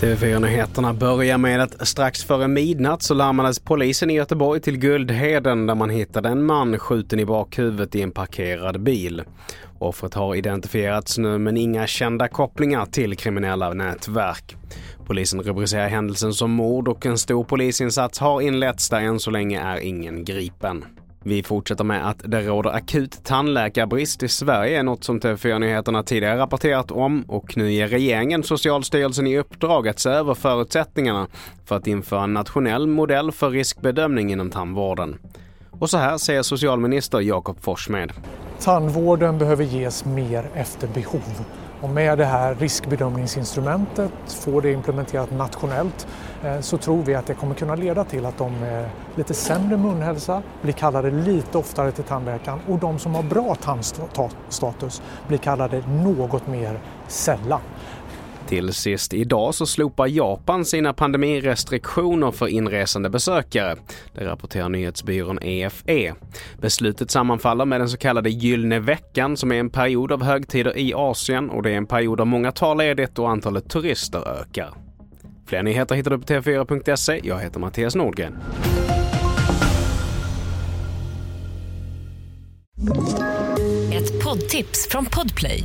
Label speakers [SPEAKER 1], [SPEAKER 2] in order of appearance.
[SPEAKER 1] TV4-nyheterna börjar med att strax före midnatt så larmades polisen i Göteborg till Guldheden där man hittade en man skjuten i bakhuvudet i en parkerad bil. Offret har identifierats nu men inga kända kopplingar till kriminella nätverk. Polisen rubricerar händelsen som mord och en stor polisinsats har inletts där än så länge är ingen gripen. Vi fortsätter med att det råder akut tandläkarbrist i Sverige, något som TV4-nyheterna tidigare rapporterat om och nu ger regeringen Socialstyrelsen i uppdrag att se över förutsättningarna för att införa en nationell modell för riskbedömning inom tandvården. Och så här säger socialminister Jakob Forssmed.
[SPEAKER 2] Tandvården behöver ges mer efter behov. Och med det här riskbedömningsinstrumentet, får det implementerat nationellt, eh, så tror vi att det kommer kunna leda till att de med lite sämre munhälsa blir kallade lite oftare till tandläkaren och de som har bra tandstatus blir kallade något mer sällan.
[SPEAKER 1] Till sist idag så slopar Japan sina pandemirestriktioner för inresande besökare. Det rapporterar nyhetsbyrån EFE. Beslutet sammanfaller med den så kallade gyllene veckan som är en period av högtider i Asien och det är en period där många tar ledigt och antalet turister ökar. Fler nyheter hittar du på tv4.se. Jag heter Mattias Nordgren.
[SPEAKER 3] Ett poddtips från Podplay.